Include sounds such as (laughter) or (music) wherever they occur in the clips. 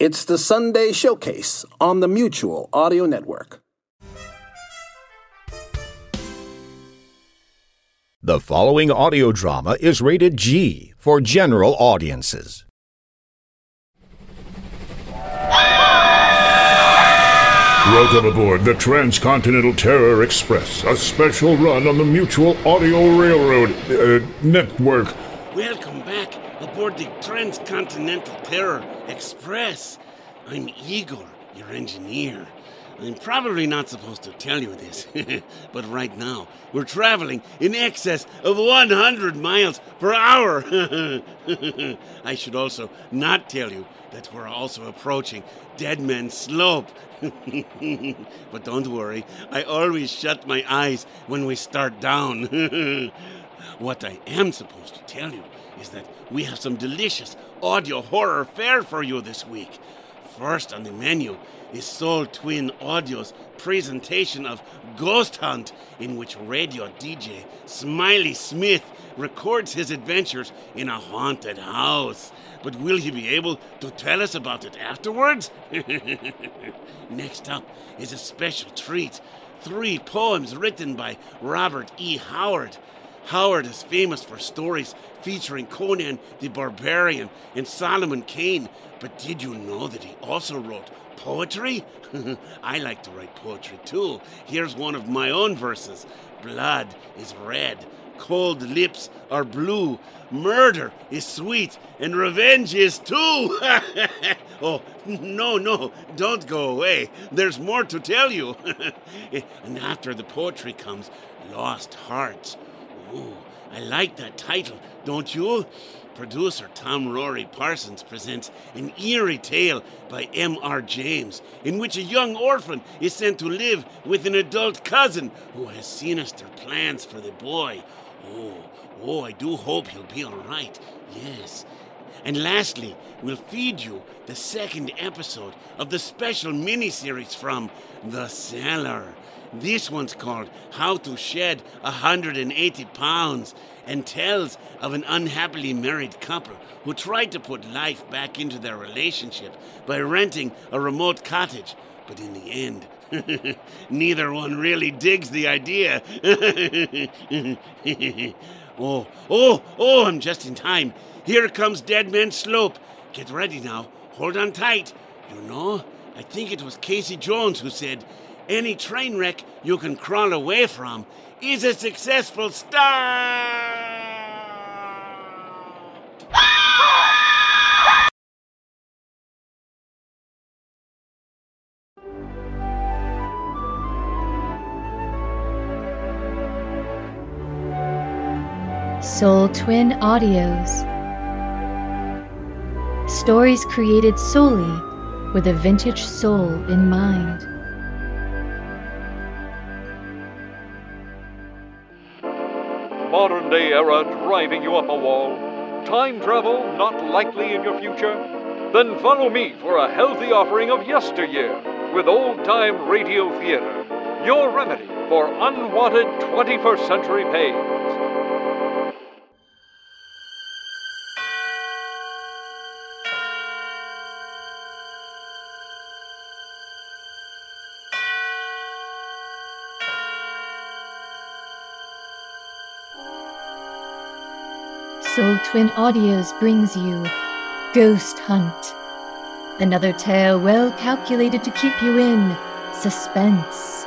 It's the Sunday Showcase on the Mutual Audio Network. The following audio drama is rated G for general audiences. Welcome aboard the Transcontinental Terror Express, a special run on the Mutual Audio Railroad uh, Network. Welcome back aboard the Transcontinental Terror Express. I'm Igor, your engineer. I'm probably not supposed to tell you this, (laughs) but right now we're traveling in excess of 100 miles per hour. (laughs) I should also not tell you that we're also approaching Dead Man's Slope. (laughs) but don't worry, I always shut my eyes when we start down. what I am supposed to tell you is that we have some delicious audio horror fare for you this week. First on the menu is Soul Twin Audio's presentation of Ghost Hunt, in which radio DJ Smiley Smith records his adventures in a haunted house. But will he be able to tell us about it afterwards? (laughs) Next up is a special treat three poems written by Robert E. Howard. Howard is famous for stories featuring Conan the Barbarian and Solomon Kane, but did you know that he also wrote poetry? (laughs) I like to write poetry too. Here's one of my own verses Blood is red, cold lips are blue, murder is sweet, and revenge is too. (laughs) oh, no, no, don't go away. There's more to tell you. (laughs) and after the poetry comes Lost Hearts. Ooh, I like that title, don't you? Producer Tom Rory Parsons presents an eerie tale by M.R. James, in which a young orphan is sent to live with an adult cousin who has sinister plans for the boy. Oh, oh, I do hope he'll be all right. Yes. And lastly, we'll feed you the second episode of the special miniseries from The Cellar. This one's called How to Shed 180 Pounds and tells of an unhappily married couple who tried to put life back into their relationship by renting a remote cottage. But in the end, (laughs) neither one really digs the idea. (laughs) oh, oh, oh, I'm just in time. Here comes Dead Man's Slope. Get ready now. Hold on tight. You know, I think it was Casey Jones who said, any train wreck you can crawl away from is a successful start. Soul Twin Audios. Stories created solely with a vintage soul in mind. Driving you up a wall. Time travel not likely in your future? Then follow me for a healthy offering of yesteryear with old time radio theater. Your remedy for unwanted 21st century pains. Twin Audios brings you Ghost Hunt. Another tale well calculated to keep you in suspense.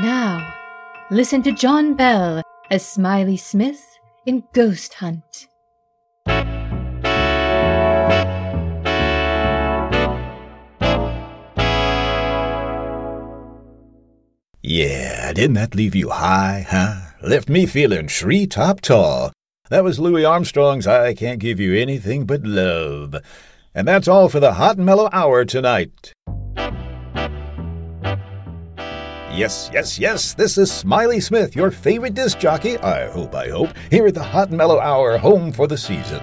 Now, listen to John Bell as Smiley Smith in Ghost Hunt. Yeah, didn't that leave you high, huh? Left me feeling tree top tall. That was Louis Armstrong's I Can't Give You Anything But Love. And that's all for the Hot and Mellow Hour tonight. Yes, yes, yes, this is Smiley Smith, your favorite disc jockey, I hope, I hope, here at the Hot and Mellow Hour, home for the season.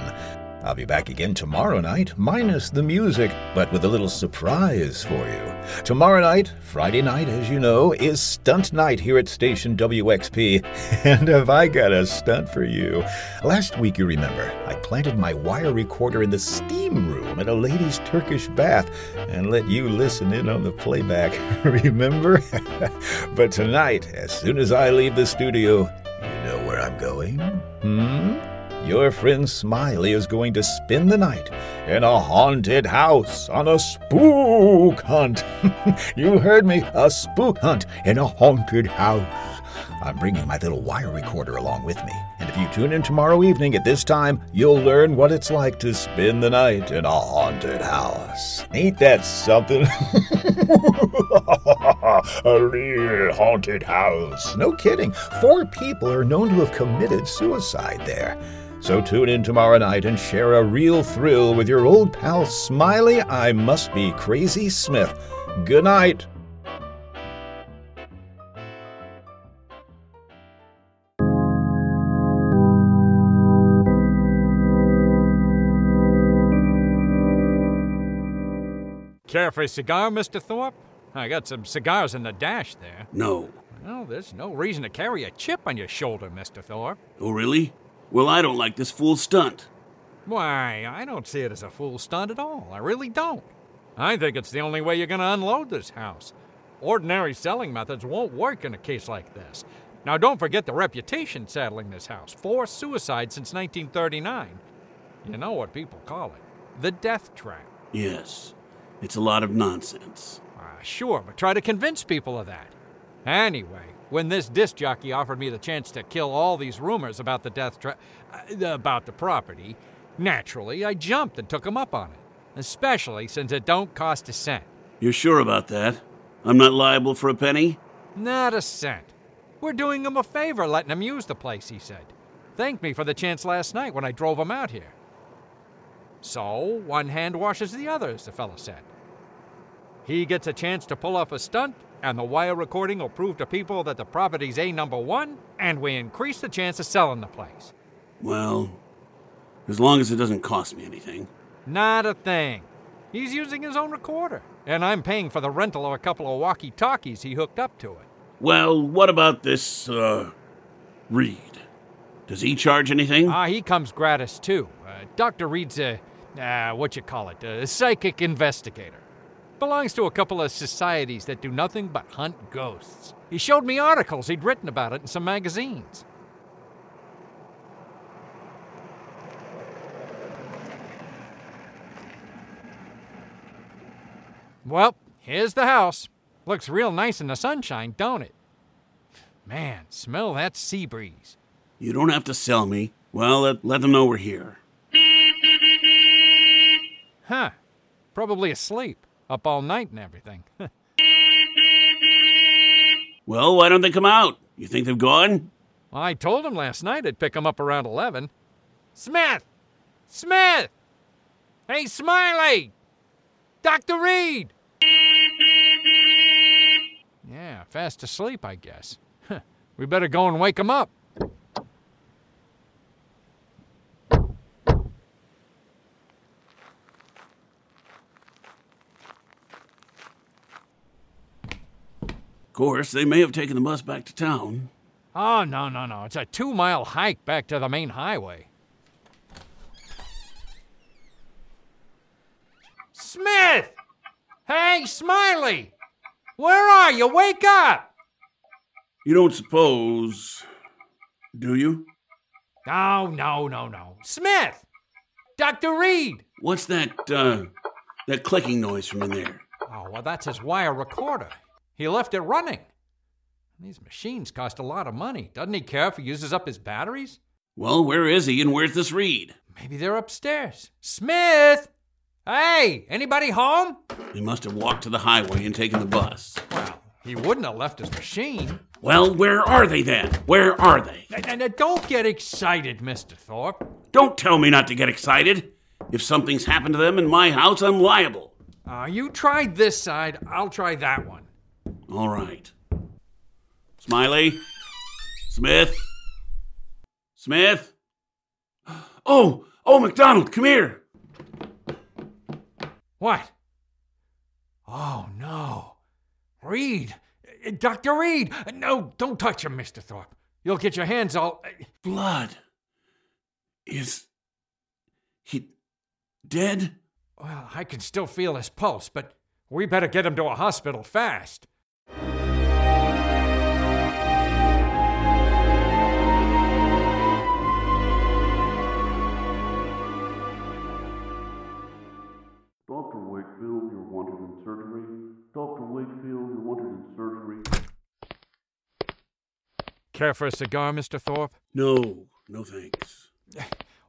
I'll be back again tomorrow night, minus the music, but with a little surprise for you. Tomorrow night, Friday night, as you know, is stunt night here at station WXP. (laughs) And have I got a stunt for you? Last week, you remember, I planted my wire recorder in the steam room at a lady's Turkish bath and let you listen in on the playback. (laughs) remember? (laughs) but tonight, as soon as I leave the studio, you know where I'm going? Hmm? Your friend Smiley is going to spend the night in a haunted house on a spook hunt. (laughs) you heard me, a spook hunt in a haunted house. I'm bringing my little wire recorder along with me, and if you tune in tomorrow evening at this time, you'll learn what it's like to spend the night in a haunted house. Ain't that something? (laughs) a real haunted house. No kidding. Four people are known to have committed suicide there. So tune in tomorrow night and share a real thrill with your old pal Smiley I Must Be Crazy Smith. Good night. Care for a cigar, Mr. Thorpe? I got some cigars in the dash there. No. Well, there's no reason to carry a chip on your shoulder, Mr. Thorpe. Oh, really? Well, I don't like this fool stunt. Why, I don't see it as a fool stunt at all. I really don't. I think it's the only way you're going to unload this house. Ordinary selling methods won't work in a case like this. Now, don't forget the reputation saddling this house. Four suicides since 1939. You know what people call it the death trap. Yes. It's a lot of nonsense. Ah, sure, but try to convince people of that. Anyway, when this disc jockey offered me the chance to kill all these rumors about the death trap, uh, about the property, naturally I jumped and took him up on it. Especially since it don't cost a cent. You're sure about that? I'm not liable for a penny? Not a cent. We're doing him a favor letting him use the place, he said. Thanked me for the chance last night when I drove him out here. So, one hand washes the other, as the fellow said. He gets a chance to pull off a stunt, and the wire recording will prove to people that the property's A number one, and we increase the chance of selling the place. Well, as long as it doesn't cost me anything. Not a thing. He's using his own recorder, and I'm paying for the rental of a couple of walkie talkies he hooked up to it. Well, what about this, uh, Reed? Does he charge anything? Ah, he comes gratis too. Uh, Dr. Reed's a, uh, what you call it, a psychic investigator. Belongs to a couple of societies that do nothing but hunt ghosts. He showed me articles he'd written about it in some magazines. Well, here's the house. Looks real nice in the sunshine, don't it? Man, smell that sea breeze. You don't have to sell me. Well, let, let them know we're here. Huh. Probably asleep. Up all night and everything. (laughs) well, why don't they come out? You think they've gone? I told them last night I'd pick them up around 11. Smith! Smith! Hey, Smiley! Dr. Reed! Yeah, fast asleep, I guess. (laughs) we better go and wake him up. Course, they may have taken the bus back to town. Oh, no, no, no. It's a two mile hike back to the main highway. Smith! Hey, Smiley! Where are you? Wake up! You don't suppose. Do you? No, no, no, no. Smith! Dr. Reed! What's that, uh, that clicking noise from in there? Oh, well, that's his wire recorder. He left it running. These machines cost a lot of money. Doesn't he care if he uses up his batteries? Well, where is he and where's this Reed? Maybe they're upstairs. Smith! Hey, anybody home? He must have walked to the highway and taken the bus. Well, He wouldn't have left his machine. Well, where are they then? Where are they? And, and don't get excited, Mr. Thorpe. Don't tell me not to get excited. If something's happened to them in my house, I'm liable. Uh, you tried this side, I'll try that one. All right. Smiley? Smith? Smith? Oh, oh, McDonald, come here. What? Oh, no. Reed. Uh, Dr. Reed. No, don't touch him, Mr. Thorpe. You'll get your hands all. uh, Blood. Is he dead? Well, I can still feel his pulse, but we better get him to a hospital fast. Care for a cigar, Mr. Thorpe? No, no thanks.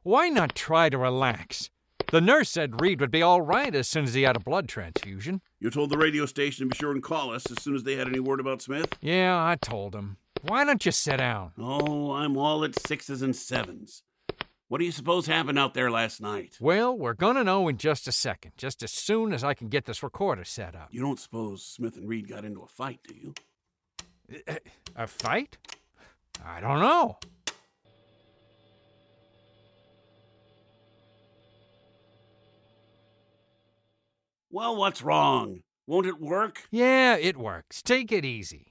Why not try to relax? The nurse said Reed would be all right as soon as he had a blood transfusion. You told the radio station to be sure and call us as soon as they had any word about Smith? Yeah, I told him. Why don't you sit down? Oh, I'm all at sixes and sevens. What do you suppose happened out there last night? Well, we're gonna know in just a second, just as soon as I can get this recorder set up. You don't suppose Smith and Reed got into a fight, do you? A fight? I don't know. Well, what's wrong? Won't it work? Yeah, it works. Take it easy.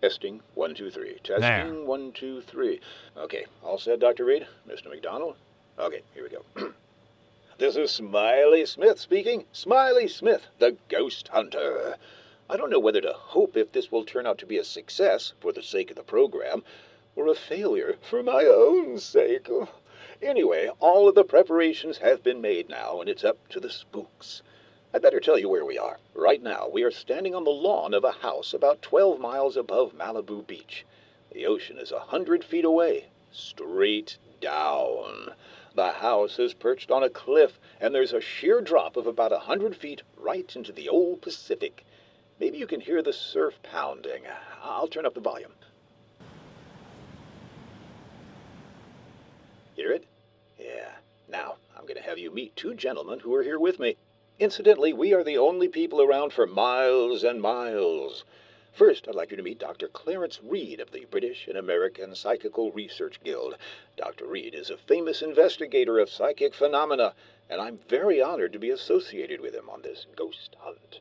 Testing, one, two, three. Testing, There. one, two, three. Okay, all set, Dr. Reed? Mr. McDonald? Okay, here we go. (clears throat) this is Smiley Smith speaking. Smiley Smith, the ghost hunter. I don't know whether to hope if this will turn out to be a success for the sake of the program, or a failure for my own sake. Anyway, all of the preparations have been made now, and it's up to the spooks. I'd better tell you where we are. Right now, we are standing on the lawn of a house about 12 miles above Malibu Beach. The ocean is a hundred feet away, straight down. The house is perched on a cliff, and there's a sheer drop of about a hundred feet right into the old Pacific. Maybe you can hear the surf pounding. I'll turn up the volume. Hear it? Yeah. Now, I'm going to have you meet two gentlemen who are here with me. Incidentally, we are the only people around for miles and miles. First, I'd like you to meet Dr. Clarence Reed of the British and American Psychical Research Guild. Dr. Reed is a famous investigator of psychic phenomena, and I'm very honored to be associated with him on this ghost hunt.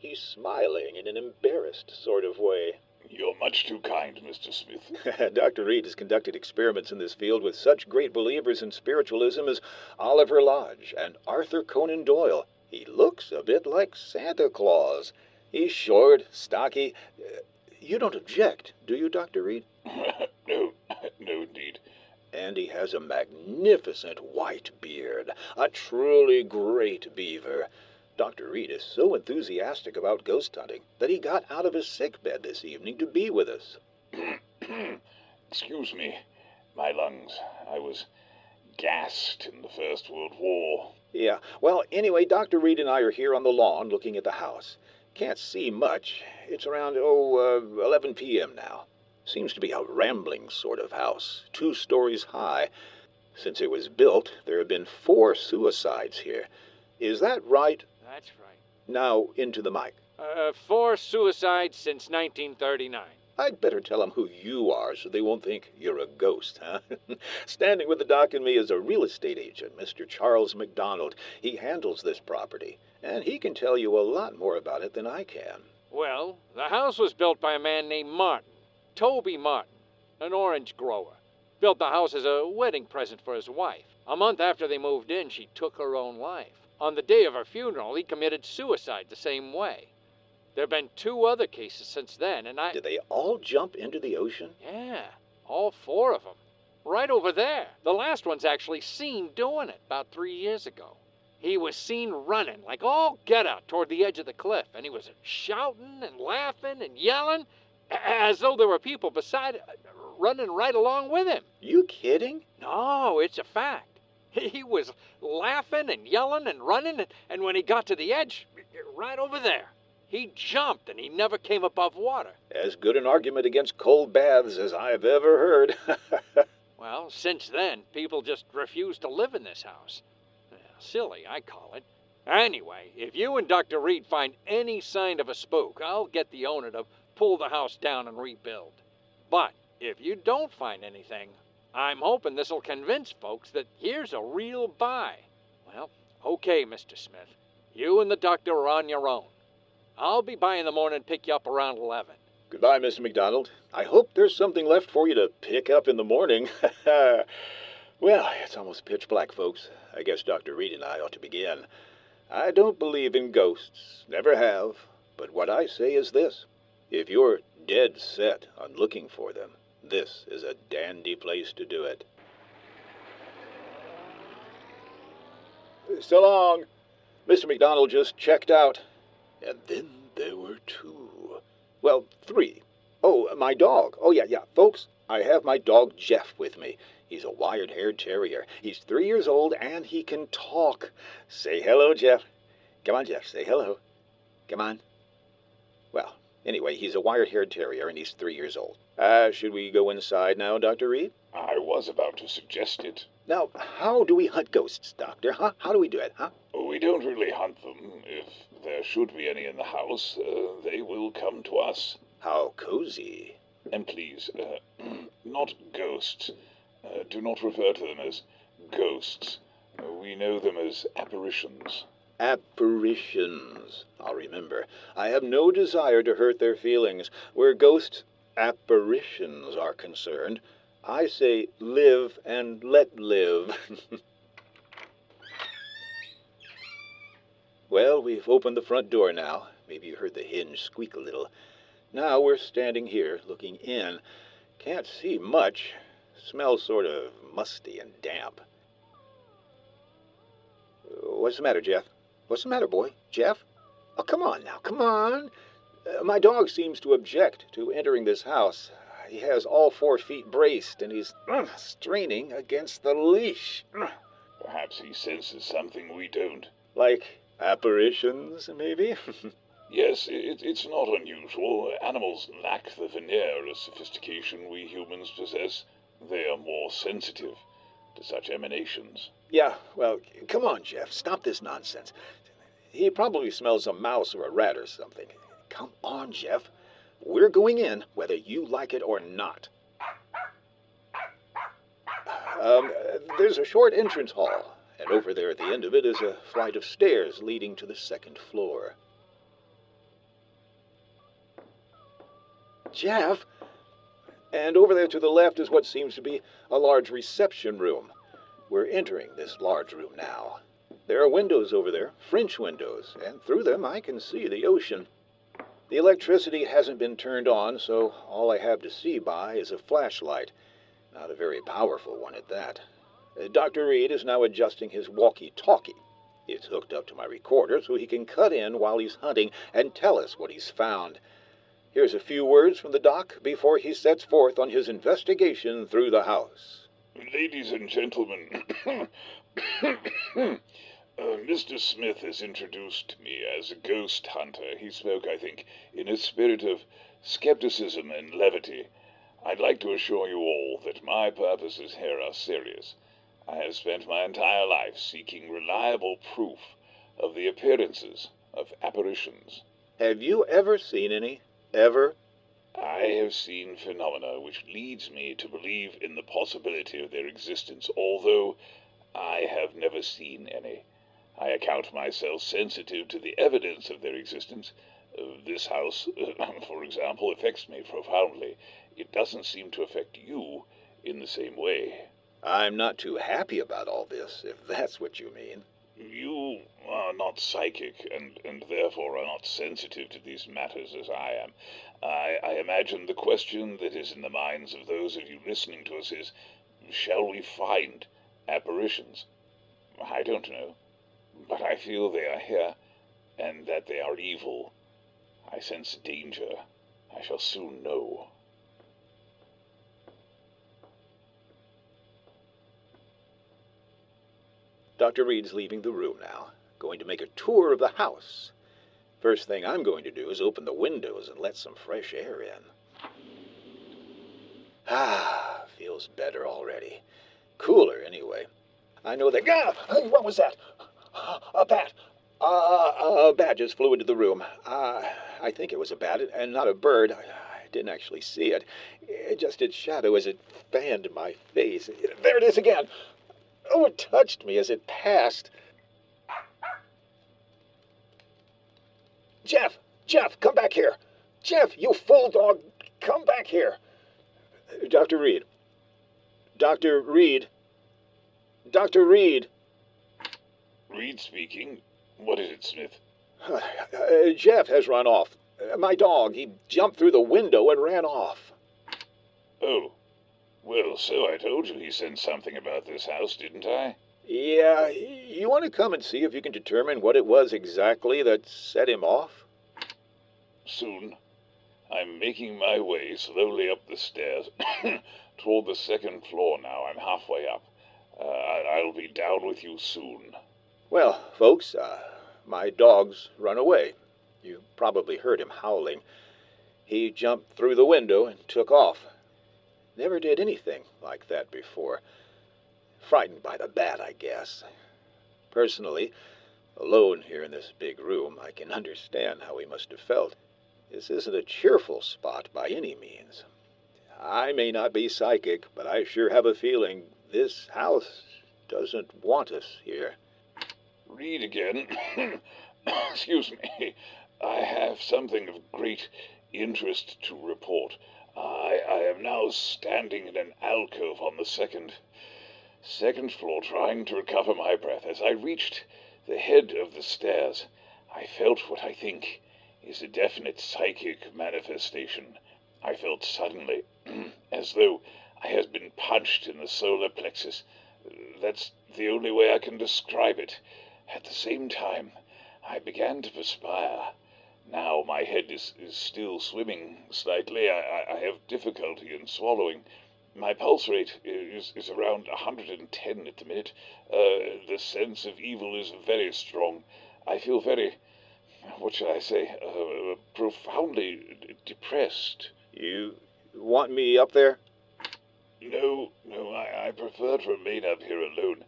He's smiling in an embarrassed sort of way. You're much too kind, Mr. Smith. (laughs) Dr. Reed has conducted experiments in this field with such great believers in spiritualism as Oliver Lodge and Arthur Conan Doyle. He looks a bit like Santa Claus. He's short, stocky. Uh, you don't object, do you, Dr. Reed? (laughs) no, (laughs) no, indeed. And he has a magnificent white beard, a truly great beaver. Dr. Reed is so enthusiastic about ghost hunting that he got out of his sick bed this evening to be with us. (clears throat) Excuse me, my lungs. I was gassed in the First World War. Yeah, well, anyway, Dr. Reed and I are here on the lawn looking at the house. Can't see much. It's around, oh, uh, 11 p.m. now. Seems to be a rambling sort of house, two stories high. Since it was built, there have been four suicides here. Is that right? That's right. Now, into the mic. Uh, four suicides since 1939. I'd better tell 'em who you are so they won't think you're a ghost, huh? (laughs) Standing with the doc and me is a real estate agent, Mr. Charles McDonald. He handles this property, and he can tell you a lot more about it than I can. Well, the house was built by a man named Martin, Toby Martin, an orange grower. Built the house as a wedding present for his wife. A month after they moved in, she took her own life. On the day of her funeral, he committed suicide the same way. There have been two other cases since then, and I. Did they all jump into the ocean? Yeah, all four of them. Right over there. The last one's actually seen doing it about three years ago. He was seen running, like all get out, toward the edge of the cliff, and he was shouting and laughing and yelling (clears throat) as though there were people beside uh, running right along with him. You kidding? No, it's a fact. He was laughing and yelling and running, and, when he got to the edge, right over there, He jumped and he never came above water. As good an argument against cold baths as I've ever heard. (laughs) Well, since then, people just refuse to live in this house. Silly, I call it. Anyway, if you and Dr. Reed find any sign of a spook, I'll get the owner to pull the house down and rebuild. But if you don't find anything, I'm hoping this'll convince folks that here's a real buy. Well, okay, Mr. Smith. You and the doctor are on your own. I'll be by in the morning and pick you up around 11. Goodbye, Mr. McDonald. I hope there's something left for you to pick up in the morning. (laughs) well, it's almost pitch black, folks. I guess Dr. Reed and I ought to begin. I don't believe in ghosts, never have, but what I say is this. If you're dead set on looking for them, this is a dandy place to do it. So long. Mr. McDonald just checked out. And then there were two. Well, three. Oh, my dog. Oh, yeah, yeah. Folks, I have my dog Jeff with me. He's a wired haired terrier. He's three years old and he can talk. Say hello, Jeff. Come on, Jeff. Say hello. Come on. Well, anyway, he's a wired haired terrier and he's three years old. Uh, should we go inside now, Dr. Reed? I was about to suggest it. Now, how do we hunt ghosts, Doctor? Huh? How do we do it, huh? We don't really hunt them. If there should be any in the house, uh, they will come to us. How cozy. And please, uh, (clears throat) not ghosts. Uh, do not refer to them as ghosts. Uh, we know them as apparitions. Apparitions. I'll remember. I have no desire to hurt their feelings. We're ghost apparitions are concerned, I say live and let live. (laughs) well, we've opened the front door now. Maybe you heard the hinge squeak a little. Now we're standing here looking in. Can't see much. Smells sort of musty and damp. What's the matter, Jeff? What's the matter, boy? Jeff? Oh, come on now, come on. Uh, my dog seems to object to entering this house. He has all four feet braced, and he's uh, straining against the leash. Perhaps he senses something we don't. Like apparitions, maybe? (laughs) yes, it, it's not unusual. Animals lack the veneer of sophistication we humans possess. They are more sensitive to such emanations. Yeah, well, come on, Jeff. Stop this nonsense. He probably smells a mouse or a rat or something. Come on, Jeff. We're going in, whether you like it or not. Um, there's a short entrance hall, and over there at the end of it is a flight of stairs leading to the second floor. Jeff, and over there to the left is what seems to be a large reception room. We're entering this large room now. There are windows over there, French windows, and through them I can see the ocean. The electricity hasn't been turned on, so all I have to see by is a flashlight. Not a very powerful one at that. Uh, Dr. Reed is now adjusting his walkie talkie. It's hooked up to my recorder so he can cut in while he's hunting and tell us what he's found. Here's a few words from the doc before he sets forth on his investigation through the house. Ladies and gentlemen, uh, Mr. Smith has introduced me as a ghost hunter. He spoke, I think, in a spirit of skepticism and levity. I'd like to assure you all that my purposes here are serious. I have spent my entire life seeking reliable proof of the appearances of apparitions. Have you ever seen any? Ever? I have seen phenomena which leads me to believe in the possibility of their existence, although I have never seen any. I account myself sensitive to the evidence of their existence. Uh, this house, (laughs) for example, affects me profoundly. It doesn't seem to affect you in the same way. I'm not too happy about all this, if that's what you mean. You are not psychic, and, and therefore are not sensitive to these matters as I am. I, I imagine the question that is in the minds of those of you listening to us is shall we find apparitions? I don't know, but I feel they are here, and that they are evil. I sense danger. I shall soon know. Dr. Reed's leaving the room now, going to make a tour of the house. First thing I'm going to do is open the windows and let some fresh air in. Ah, feels better already. Cooler, anyway. I know that. Ah, hey, what was that? A bat. Uh, a bat just flew into the room. Uh, I think it was a bat and not a bird. I, didn't actually see it. It just did shadow as it fanned my face. There it is again. Oh, it touched me as it passed. Jeff! Jeff, come back here! Jeff, you fool dog! Come back here! Dr. Reed. Dr. Reed. Dr. Reed. Reed speaking. What is it, Smith? (sighs) Uh, Jeff has run off. Uh, my dog, he jumped through the window and ran off. Oh. Well, so I told you he sent something about this house, didn't I? Yeah, you want to come and see if you can determine what it was exactly that set him off? Soon. I'm making my way slowly up the stairs (coughs) toward the second floor now. I'm halfway up. Uh, I'll be down with you soon. Well, folks, uh, my dog's run away. You probably heard him howling. He jumped through the window and took off. Never did anything like that before. Frightened by the bat, I guess. Personally, alone here in this big room, I can understand how he must have felt. This isn't a cheerful spot by any means. I may not be psychic, but I sure have a feeling this house doesn't want us here. Reed again. (coughs) Excuse me. I have something of great interest to report. I, I am now standing in an alcove on the second second floor trying to recover my breath. As I reached the head of the stairs, I felt what I think is a definite psychic manifestation. I felt suddenly (clears throat) as though I had been punched in the solar plexus. That's the only way I can describe it. At the same time, I began to perspire. Now my head is, is still swimming slightly. I, I have difficulty in swallowing. My pulse rate is, is around 110 at the minute. Uh, the sense of evil is very strong. I feel very what shall I say, uh, profoundly depressed. You want me up there? No, no, I, I prefer to remain up here alone.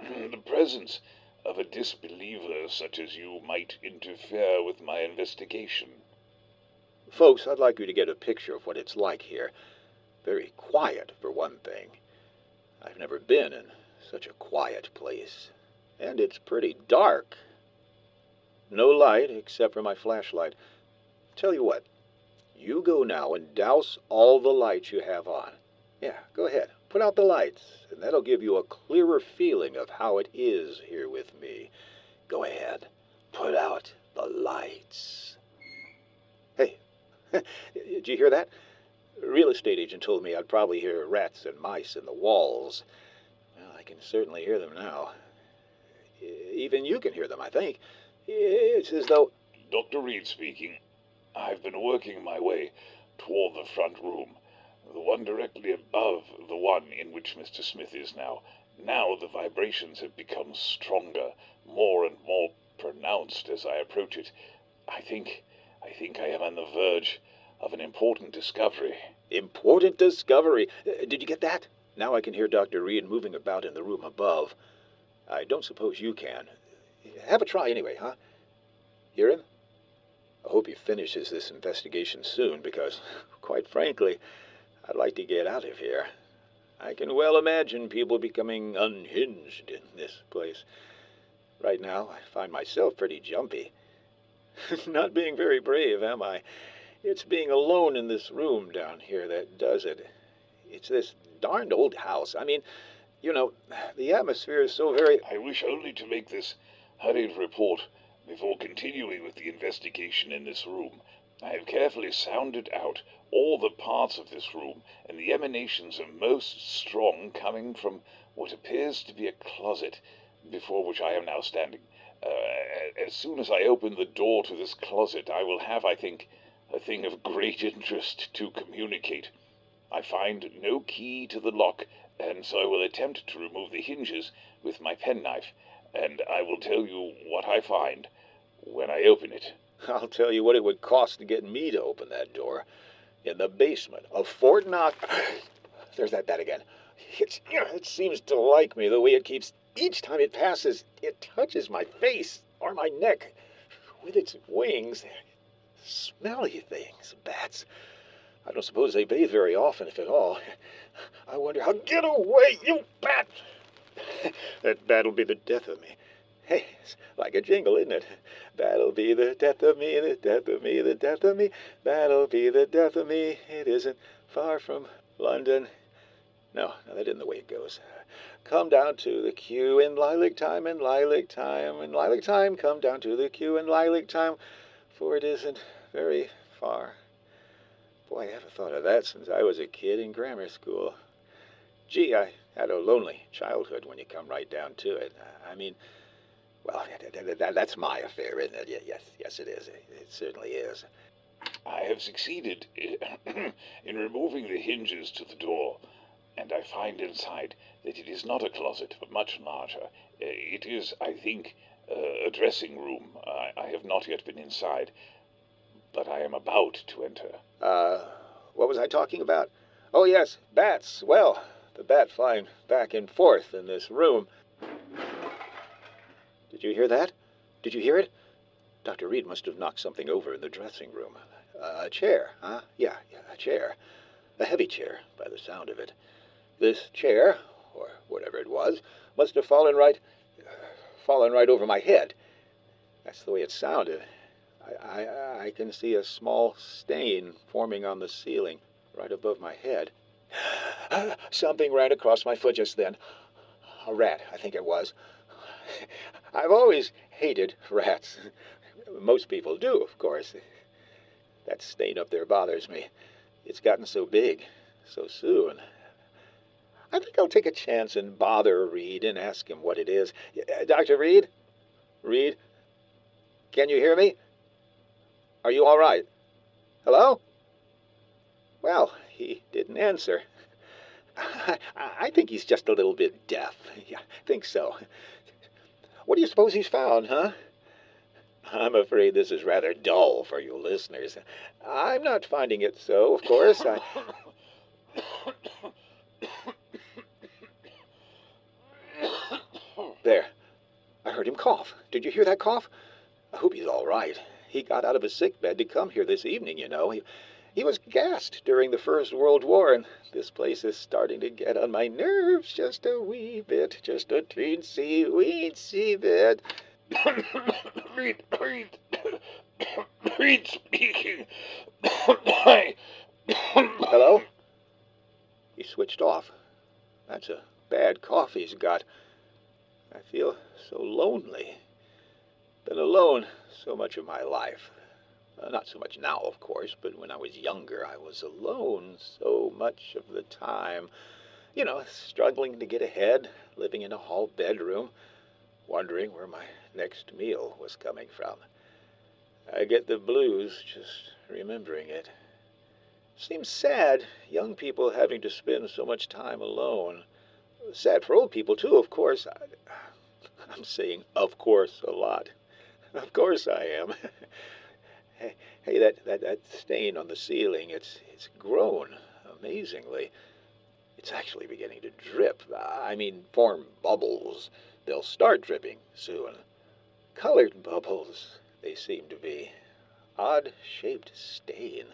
(clears throat) the presence of a disbeliever such as you might interfere with my investigation. Folks, I'd like you to get a picture of what it's like here. Very quiet, for one thing. I've never been in such a quiet place. And it's pretty dark. No light except for my flashlight. Tell you what, you go now and douse all the lights you have on. Yeah, go ahead. Put out the lights, and that'll give you a clearer feeling of how it is here with me. Go ahead. Put out the lights. Hey, (laughs) did you hear that? Real estate agent told me I'd probably hear rats and mice in the walls. Well, I can certainly hear them now. Even you can hear them, I think. It's as though. Dr. Reed speaking. I've been working my way toward the front room, the one directly above the one in which Mr. Smith is now. Now the vibrations have become stronger, more and more pronounced as I approach it. I think, I think I am on the verge of an important discovery. Important discovery? Uh, did you get that? Now I can hear Dr. Reed moving about in the room above. I don't suppose you can. Have a try anyway, huh? Hear him? I hope he finishes this investigation soon because, (laughs) quite frankly, I'd like to get out of here. I can well imagine people becoming unhinged in this place. Right now, I find myself pretty jumpy. (laughs) Not being very brave, am I? It's being alone in this room down here that does it. It's this darned old house. I mean, you know, the atmosphere is so very. I wish only to make this hurried report before continuing with the investigation in this room. I have carefully sounded out all the parts of this room, and the emanations are most strong coming from what appears to be a closet before which I am now standing. Uh, as soon as I open the door to this closet, I will have, I think, a thing of great (laughs) interest to communicate. I find no key to the lock, and so I will attempt to remove the hinges with my penknife and I will tell you what I find when I open it. (laughs) I'll tell you what it would cost to get me to open that door. In the basement of Fort Knox. (sighs) There's that bat again. It's, it seems to like me the way it keeps. Each time it passes, it touches my face or my neck with its wings. Smelly things, bats. I don't suppose they bathe very often, if at all. I wonder how. Get away, you bat! (laughs) that bat'll be the death of me. Hey, it's like a jingle, isn't it? That'll be the death of me, the death of me, the death of me. That'll be the death of me. It isn't far from London. No, no, that isn't the way it goes. Come down to the Kew in lilac time, in lilac time, in lilac time. Come down to the Kew in lilac time, for it isn't very far. Boy, I haven't thought of that since I was a kid in grammar school. Gee, I had a lonely childhood when you come right down to it. I mean, well, that, that, that's my affair, isn't it? Yes, yes, it is. It certainly is. I have succeeded (clears throat) in removing the hinges to the door, and I find inside that it is not a closet, but much larger. It is, I think, a dressing room. I, I have not yet been inside, but I am about to enter. Uh, what was I talking about? Oh, yes, bats. Well, the bat flying back and forth in this room. Did you hear that? Did you hear it? Dr. Reed must have knocked something over in the dressing room. Uh, a chair, huh? Yeah, yeah, a chair. A heavy chair, by the sound of it. This chair, or whatever it was, must have fallen right, uh, fallen right over my head. That's the way it sounded. I, I, I can see a small stain forming on the ceiling, right above my head. (sighs) Something ran across my foot just then. A rat, I think it was. I've always hated rats. Most people do, of course. That stain up there bothers me. It's gotten so big so soon. I think I'll take a chance and bother Reed and ask him what it is. Uh, Dr. Reed? Reed? Can you hear me? Are you all right? Hello? Well, he didn't answer. (laughs) I, think he's just a little bit deaf. Yeah, I think so. What do you suppose he's found, huh? I'm afraid this is rather dull for you listeners. I'm not finding it so, of course. I... There. I heard him cough. Did you hear that cough? I hope he's all right. He got out of his sick bed to come here this evening, you know. He, he was gassed during the First World War, and this place is starting to get on my nerves just a wee bit, just a teensy weensy bit. Reed, Reed, Reed speaking. Hello? He switched off. That's a bad cough he's got. I feel so lonely. Been alone so much of my life. Uh, not so much now, of course, but when I was younger, I was alone so much of the time. You know, struggling to get ahead, living in a hall bedroom, wondering where my next meal was coming from. I get the blues just remembering it. Seems sad, young people having to spend so much time alone. Sad for old people, too, of course. I, I'm saying of course a lot. Of course I am. (laughs) hey, hey, that, that, that stain on the ceiling, it's, it's grown amazingly. It's actually beginning to drip. I mean, form bubbles. They'll start dripping soon. Colored bubbles, they seem to be. Odd shaped stain.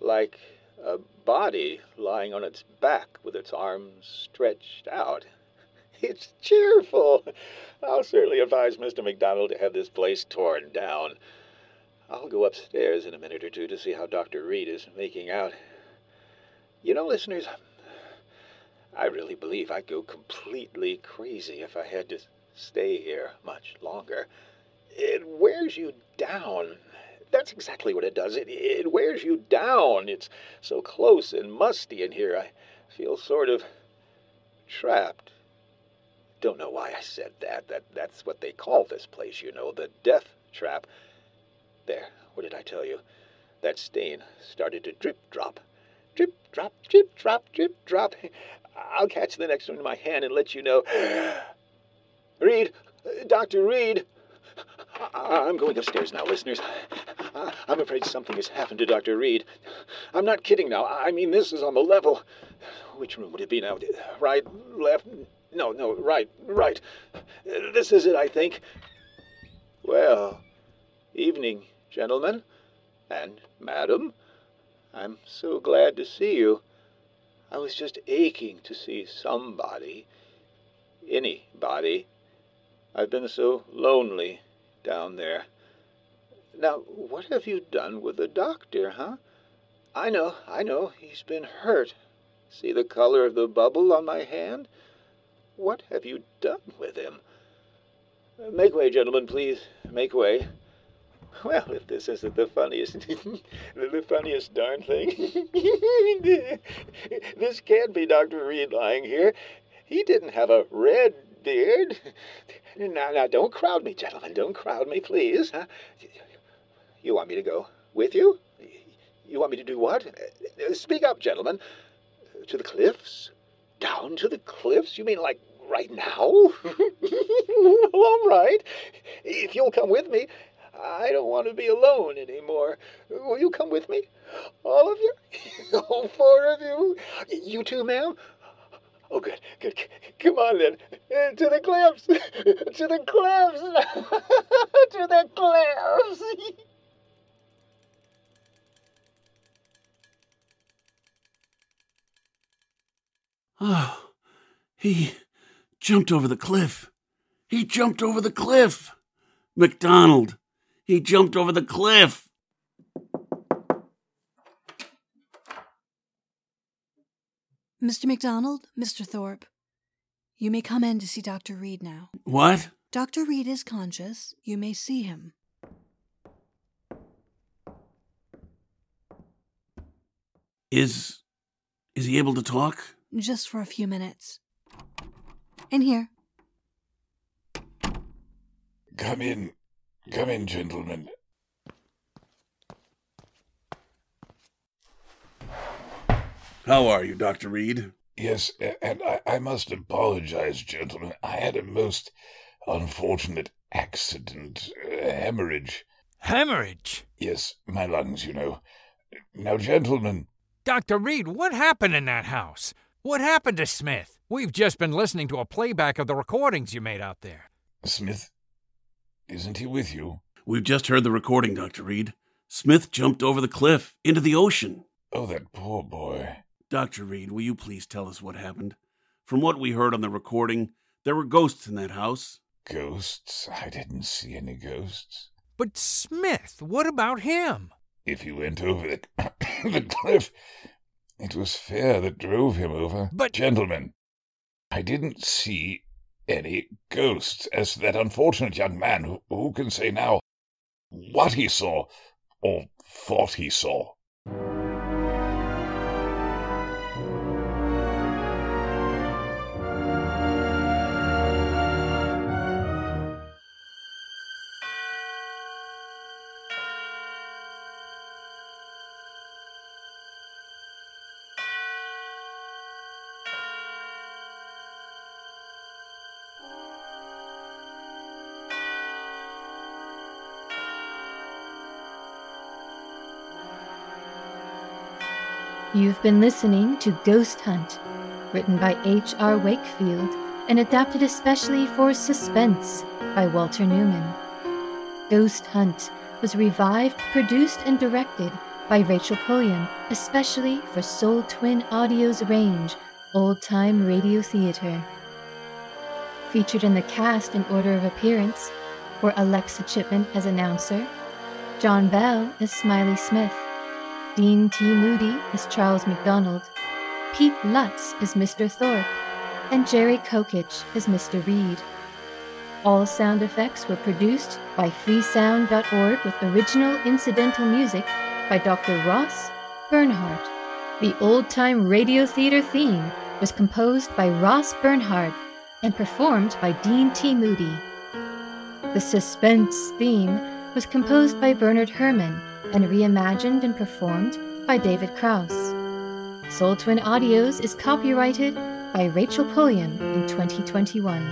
Like a body lying on its back with its arms stretched out. (laughs) It's cheerful. I'll certainly advise Mr. McDonald to have this place torn down. I'll go upstairs in a minute or two to see how Dr. Reed is making out. You know, listeners, I really believe I'd go completely crazy if I had to stay here much longer. It wears you down. That's exactly what it does. It, it wears you down. It's so close and musty in here. I feel sort of trapped. Don't know why I said that. That that's what they call this place, you know, the death trap. There, what did I tell you? That stain started to drip drop. Drip drop, drip drop, drip drop. I'll catch the next one in my hand and let you know. (gasps) Reed, Dr. Reed, I'm going upstairs now, listeners. I'm afraid something has happened to Dr. Reed. I'm not kidding now. I mean, this is on the level. Which room would it be now? Right, left? No, no, right, right. This is it, I think. Well, evening, gentlemen and madam. I'm so glad to see you. I was just aching to see somebody, anybody. I've been so lonely down there. Now, what have you done with the doctor, huh? I know, I know, he's been hurt. See the color of the bubble on my hand? What have you done with him? Make way, gentlemen, please. Make way. (laughs) Well, if this isn't the funniest, (laughs) the funniest darn thing. (laughs) this can't be Dr. Reed lying here. He didn't have a red beard. Now, now, don't crowd me, gentlemen. Don't crowd me, please. Huh? You want me to go with you? You want me to do what? Speak up, gentlemen. To the cliffs? Down to the cliffs? You mean like right now? well, all right. If you'll come with me, I don't want to be alone anymore. Will you come with me? All of you? (laughs) All four of you? You too, ma'am? Oh, good, good. Come on then. Uh, to the cliffs. (laughs) to the cliffs. (laughs) to the cliffs. Oh, he jumped over the cliff. He jumped over the cliff. McDonald, he jumped over the cliff. Mr. McDonald, Mr. Thorpe, you may come in to see Dr. Reed now. What? Dr. Reed is conscious. You may see him. Is is he able to talk? Just for a few minutes. In here. Come in. Come in, gentlemen. How are you, Dr. Reed? Yes, and I, I must apologize, gentlemen. I had a most unfortunate accident, a hemorrhage. Hemorrhage? Yes, my lungs, you know. Now, gentlemen, Dr. Reed, what happened in that house? What happened to Smith? We've just been listening to a playback of the recordings you made out there. Smith, isn't he with you? We've just heard the recording, Dr. Reed. Smith jumped over the cliff into the ocean. Oh, that poor boy. Dr. Reed, will you please tell us what happened? From what we heard on the recording, there were ghosts in that house. Ghosts? I didn't see any ghosts. But Smith, what about him? If he went over the, (coughs) the cliff, it was fear that drove him over. But- Gentlemen, I didn't see any ghosts. As that unfortunate young man, who, who can say now what he saw or thought he saw? You've been listening to Ghost Hunt, written by H.R. Wakefield and adapted especially for Suspense by Walter Newman. Ghost Hunt was revived, produced, and directed by Rachel Pulliam, especially for Soul Twin Audio's range, Old Time Radio Theater. Featured in the cast in order of appearance were Alexa Chipman as announcer, John Bell as Smiley Smith, Dean T. Moody as Charles McDonald, Pete Lutz as Mr. Thorpe, and Jerry Kokich as Mr. Reed. All sound effects were produced by freesound.org with original incidental music by Dr. Ross Bernhardt. The old time radio theater theme was composed by Ross Bernhardt and performed by Dean T. Moody. The suspense theme was composed by Bernard Herrmann and reimagined and performed by David Krause. Soul Twin Audios is copyrighted by Rachel Pulliam in 2021.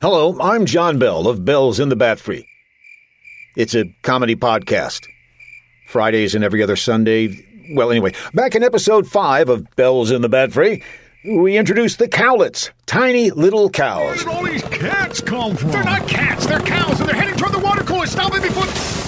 Hello, I'm John Bell of Bells in the Bat Free. It's a comedy podcast. Fridays and every other Sunday. Well, anyway, back in episode 5 of Bells in the Bat Free we introduced the cowlets, tiny little cows. Where did all these cats come from? They're not cats, they're cows, and they're heading toward the water cooler. Stop it before.